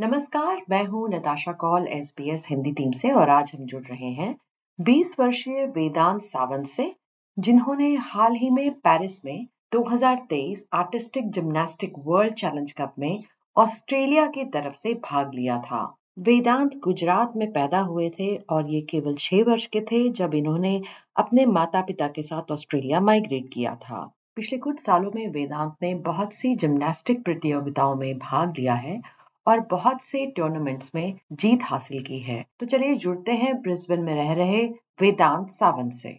नमस्कार, मैं हूँ नताशा कौल एसबीएस हिंदी टीम से और आज हम जुड़ रहे हैं 20 वर्षीय वेदांत सावंत से, जिन्होंने हाल ही में पेरिस में 2023 artistic gymnastics world challenge cup में ऑस्ट्रेलिया की तरफ़ से भाग लिया था। वेदांत गुजरात में पैदा हुए थे और ये केवल छह वर्ष के थे जब इन्होंने अपने माता पिता के साथ ऑस्ट्रेलिया माइग्रेट किया था। पिछले कुछ सालों में वेदांत ने बहुत सी जिम्नास्टिक प्रतियोगिताओं में भाग लिया है और बहुत से टूर्नामेंट्स में जीत हासिल की है तो चलिए जुड़ते हैं ब्रिस्बेन में रह रहे वेदांत सावंत से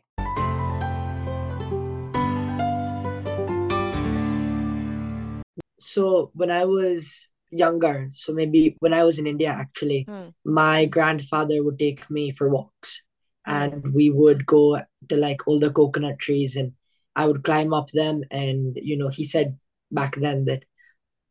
So when I was younger, so maybe when I was in India, actually, Hmm. my grandfather would take me for walks, Hmm. and we would go to like all the coconut trees, and I would climb up them. And you know, he said back then that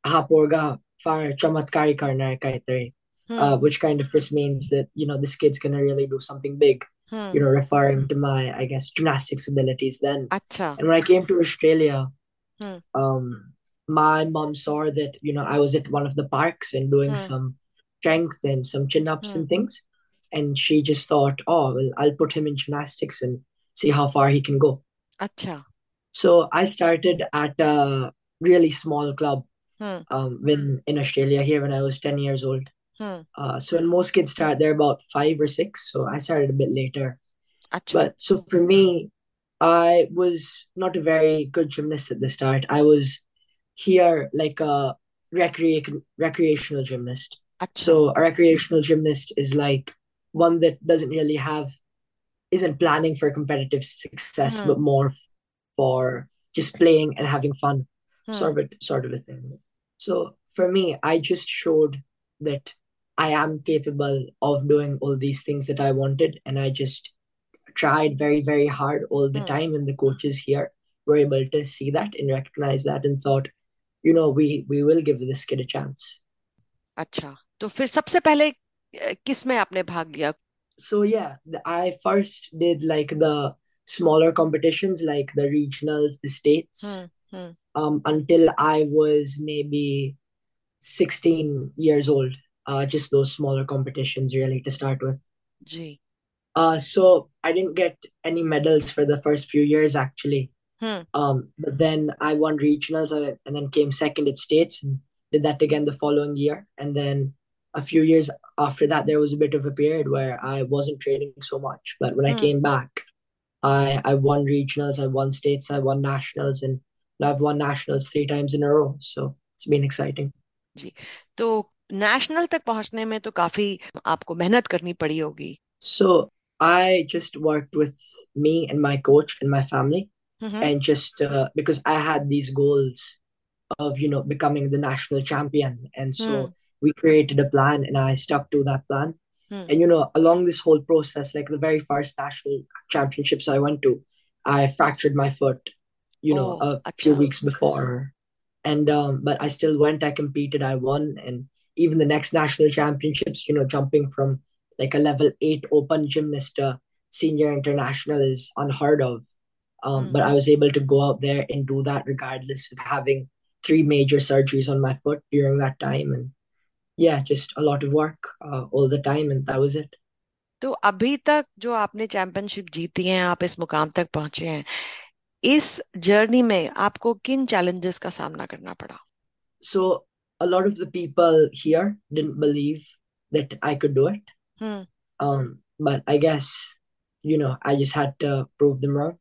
"Haporga far Chamatkari Karna Kaitari, hmm. uh, which kind of just means that, you know, this kid's going to really do something big, hmm. you know, referring to my, I guess, gymnastics abilities then. Achha. And when I came to Australia, hmm. um, my mom saw that, you know, I was at one of the parks and doing hmm. some strength and some chin ups and hmm. things. And she just thought, oh, well, I'll put him in gymnastics and see how far he can go. Achha. So I started at a really small club hmm. um, when in Australia here when I was 10 years old. Hmm. Uh, so when most kids start, they're about five or six. So I started a bit later. Achoo. But so for me, I was not a very good gymnast at the start. I was here like a recre- recreational gymnast. Achoo. So a recreational gymnast is like one that doesn't really have, isn't planning for competitive success, hmm. but more f- for just playing and having fun, hmm. sort of sort of a thing. So for me, I just showed that I am capable of doing all these things that I wanted, and I just tried very, very hard all the Hmm. time. And the coaches here were able to see that and recognize that and thought, you know, we we will give this kid a chance. अच्छा तो फिर सबसे पहले अ, किस में आपने भाग लिया So yeah, the, I first did like the smaller competitions, like the regionals, the states, hmm hmm um, until I was maybe 16 years old. Uh, just those smaller competitions, really, to start with. Gee. Uh, so I didn't get any medals for the first few years, actually. Hmm. Um, but then I won regionals uh, and then came second at states and did that again the following year. And then a few years after that, there was a bit of a period where I wasn't training so much. But when hmm. I came back, I I won regionals, I won states, I won nationals, and I've won nationals three times in a row. So it's been exciting. तो national तक पहुंचने में तो काफी आपको मेहनत करनी पड़ी होगी So I just worked with me and my coach and my family. Hmm and just uh, because I had these goals of you know becoming the national champion, and so Hmm. we created a plan, and I stuck to that plan. Hmm. And you know, along this whole process, like the very first national championships I went to, I fractured my foot, you know, Oh, a few acha. weeks before, and um, but I still went, I competed, I won, and even the next national championships, you know, jumping from like a level eight open gymnast to senior international is unheard of. Um, Hmm. But I was able to go out there and do that regardless of having three major surgeries on my foot during that time. And yeah, just a lot of work uh, all the time. And that was it. तो अभी तक जो आपने championship जीती हैं आप इस मुकाम तक पहुंचे हैं इस जर्नी में आपको किन चैलेंजेस का सामना करना पड़ा So a lot of the people here didn't believe that I could do it. Hmm Um, but I guess, you know, I just had to prove them wrong.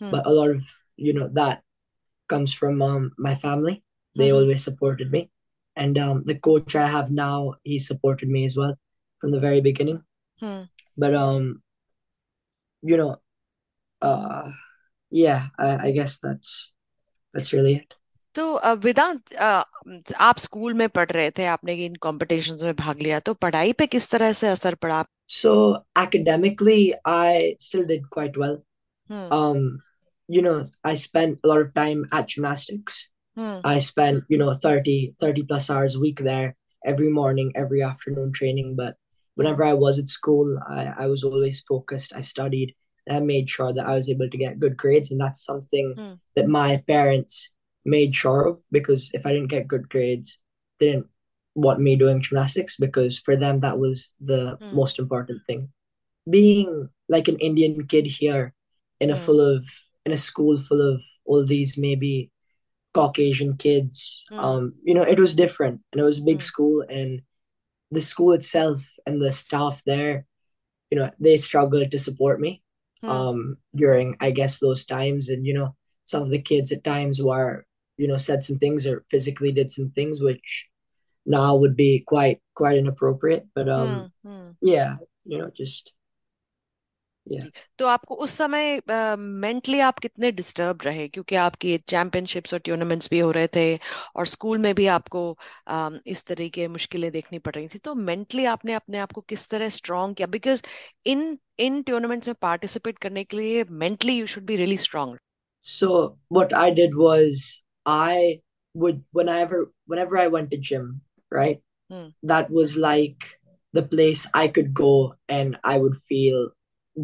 Hmm. But a lot of, you know, that comes from um, my family. They Mhm. always supported me. And um, the coach I have now, he supported me as well from the very beginning. Hmm But um, you know, uh, yeah, I, I guess that's that's really it. तो अ, वेदांत अ, आप school में पढ़ रहे थे आपने इन competitions में भाग लिया तो पढ़ाई पे किस तरह से असर पड़ा So academically, I still did quite well. Hmm Um, you know, I spent a lot of time at gymnastics. Hmm I spent, you know, 30, 30 plus hours a week there every morning, every afternoon training. But whenever I was at school, I, I was always focused. I studied and I made sure that I was able to get good grades. And that's something Hmm. that my parents made sure of because if I didn't get good grades, they didn't want me doing gymnastics because for them that was the Hmm. most important thing. Being like an Indian kid here in a Hmm. full of in a school full of all these maybe Caucasian kids, Hmm. um, you know, it was different and it was a big Hmm. school and the school itself and the staff there, you know, they struggled to support me Hmm. um during I guess those times and you know some of the kids at times were you know said some things or physically did some things which now would be quite quite inappropriate but um. Hmm. yeah you know just yeah. तो आपको उस समय mentally uh, आप कितने disturb रहे? क्योंकि आपकी championships और टूर्नामेंट्स भी हो रहे थे और स्कूल में भी आपको अम, इस तरह की मुश्किलें देखनी पड़ रही थी। तो मेंटली आपने अपने आप को किस तरह स्ट्रांग किया? बिकॉज़ इन इन टूर्नामेंट्स में पार्टिसिपेट करने के लिए mentally you should be really strong so what I did was I would whenever whenever I went to gym right? Hmm. that was like the place I could go and I would feel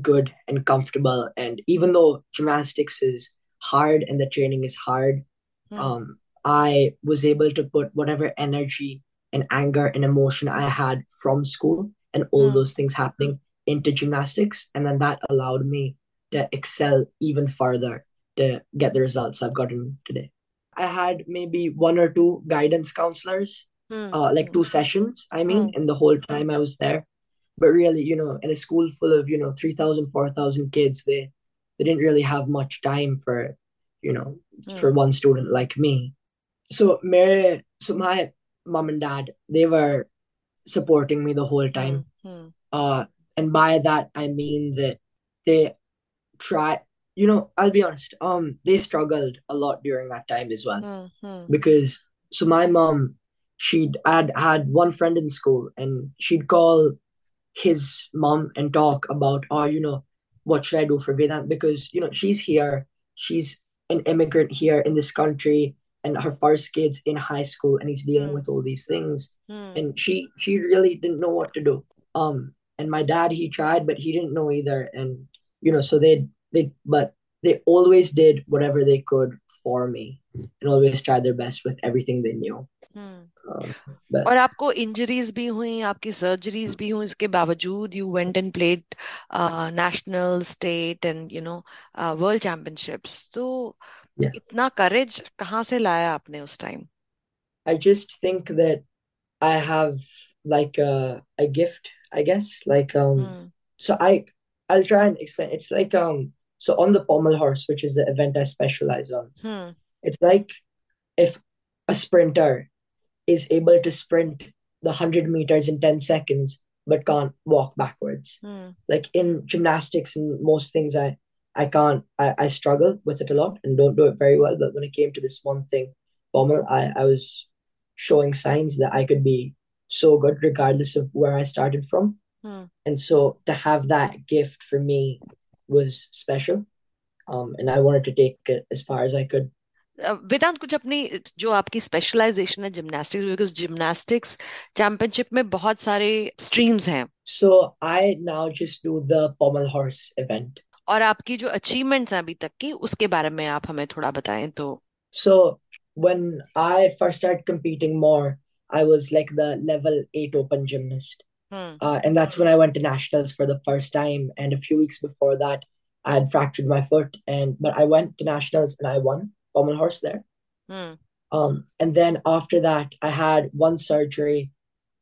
good and comfortable and even though gymnastics is hard and the training is hard Hmm. um, I was able to put whatever energy and anger and emotion I had from school and all Hmm. those things happening into gymnastics. And then that allowed me to excel even further to get the results I've gotten today. I had maybe one or two guidance counselors, Hmm. uh, like two sessions, I mean, Hmm. in the whole time I was there. But really, you know, in a school full of, you know, 3,000, 4,000 kids, they, they didn't really have much time for, you know, for one student like me. So Mary, so my mom and dad, they were supporting me the whole time. Hmm. Hmm. Uh, and by that I mean that they try. You know, I'll be honest. Um, they struggled a lot during that time as well Hmm. Hmm. because so my mom, she'd had had one friend in school, and she'd call his mom and talk about, oh, you know, what should I do for Vedant? Because you know she's here, she's an immigrant here in this country, and her first kid's in high school, and he's dealing with all these things, Hmm. and she she really didn't know what to do. Um, and my dad he tried, but he didn't know either, and you know, so they they but they always did whatever they could for me, and always tried their best with everything they knew. Hmm. Um, but और आपको injuries भी हुई आपकी surgeries भी हुई इसके बावजूद you went and played national state and you know world championships तो. इतना करेज कहाँ से लाया आपने उस time just think that I have like a a gift, I guess. Like um hmm so I I'll try and explain. It's like um so on the pommel horse, which is the event I specialize on, hmm it's like if a sprinter is able to sprint the 100 meters in 10 seconds but can't walk backwards. Mm. like in gymnastics and most things i i can't I, I struggle with it a lot and don't do it very well. But when it came to this one thing pommel i i was showing signs that i could be so good regardless of where i started from. Mm. and so to have that gift for me was special. Um and i wanted to take it as far as i could. Vedant कुछ अपनी जो आपकी specialisation है gymnastics because gymnastics championship में बहुत सारे streams हैं। So I now just do the pommel horse event और आपकी जो अचीवमेंट्स हैं अभी तक की उसके बारे में आप हमें थोड़ा बताएँ तो। So when I first start competing more I was like the level 8 open gymnast and that's when I went to nationals for the first time and a few weeks before that I had fractured my foot and but I went to nationals and I won. on my horse there. Mm. Um, and then after that, I had one surgery,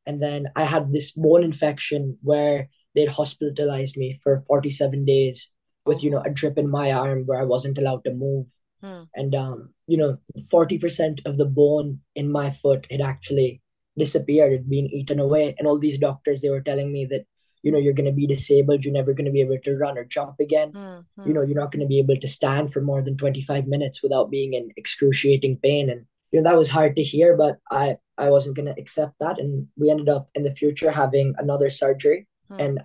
and then I had this bone infection where they'd hospitalized me for 47 days with you know a drip in my arm where I wasn't allowed to move. Mm. And um, you know, 40% of the bone in my foot had actually disappeared, it'd been eaten away. And all these doctors they were telling me that you know you're going to be disabled you're never going to be able to run or jump again. Mm-hmm. you know you're not going to be able to stand for more than 25 minutes without being in excruciating pain. And you know that was hard to hear but i i wasn't going to accept that. And we ended up in the future having another surgery. Mm-hmm. and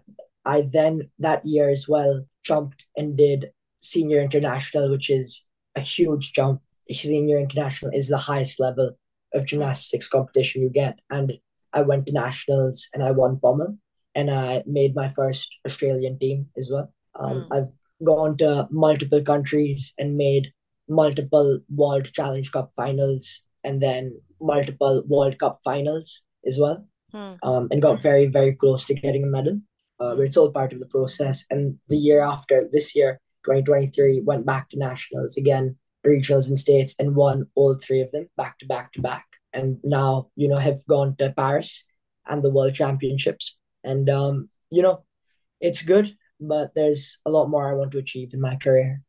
i then that year as well jumped and did senior international which is a huge jump. Senior international is the highest level of gymnastics competition you get. And i went to nationals and i won pommel and i made my first australian team as well um, Hmm. i've gone to multiple countries and made multiple World Challenge Cup finals and then multiple World Cup finals. as well, Hmm. um, and got very very close to getting a medal. Uh, but it's all part of the process. And the year after, this year, 2023, went back to nationals again, regionals and states, and won all three of them back to back to back. And now, you know, have gone to Paris and the World Championships. And um, you know, it's good, but there's a lot more I want to achieve in my career.